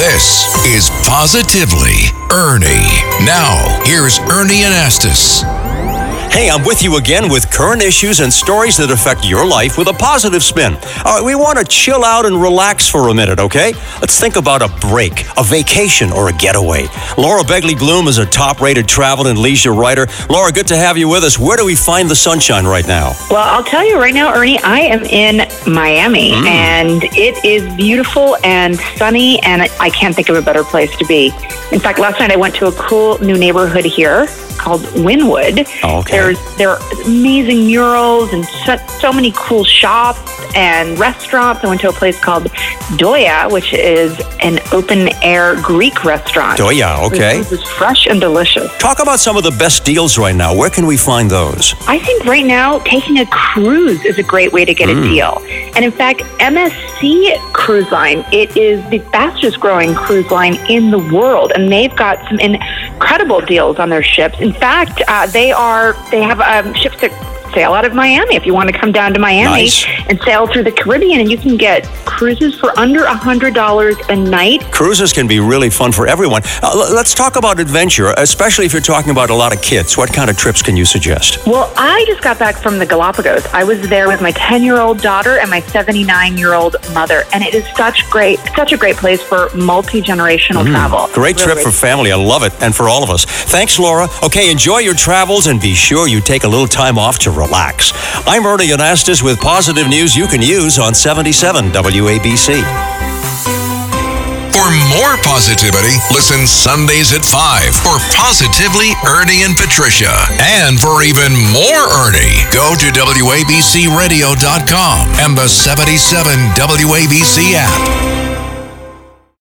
This is Positively Ernie. Now, here's Ernie Anastos. Hey, I'm with you again with current issues and stories that affect your life with a positive spin. All right, we want to chill out and relax for a minute, okay? Let's think about a break, a vacation, or a getaway. Laura Begley Bloom is a top rated travel and leisure writer. Laura, good to have you with us. Where do we find the sunshine right now? Well, I'll tell you right now, Ernie, I am in Miami Mm. and it is beautiful and sunny, and I can't think of a better place to be. In fact, last night I went to a cool new neighborhood here called Wynwood. Oh, okay. There's there are amazing murals and so, so many cool shops and restaurants. I went to a place called Doya, which is an open air Greek restaurant. Doya, okay. It was fresh and delicious. Talk about some of the best deals right now. Where can we find those? I think right now taking a cruise is a great way to get Hmm. a deal. And in fact, MSC Cruise Line, it is the fastest growing cruise line in the world, and they've got some incredible deals on their ships. In fact, uh, they are they have um, ships that sail out of Miami. If you want to come down to Miami Nice. and sail through the Caribbean, and you can get cruises for under a hundred dollars a night. Cruises can be really fun for everyone. Uh, l- let's talk about adventure, especially if you're talking about a lot of kids. What kind of trips can you suggest? Well, I just got back from the Galapagos. I was there with my 10 year old daughter and my 79 year old mother, and it is such great, such a great place for multi generational travel. Mm. Great Really trip for family. I love it. And for all of us. Thanks, Laura. Okay, enjoy your travels and be sure you take a little time off to relax. I'm Ernie Anastos with positive news you can use on 77 WABC. For more positivity, listen Sundays at 5 for Positively Ernie and Patricia. And for even more Ernie, go to WABCRadio.com and the 77 WABC app.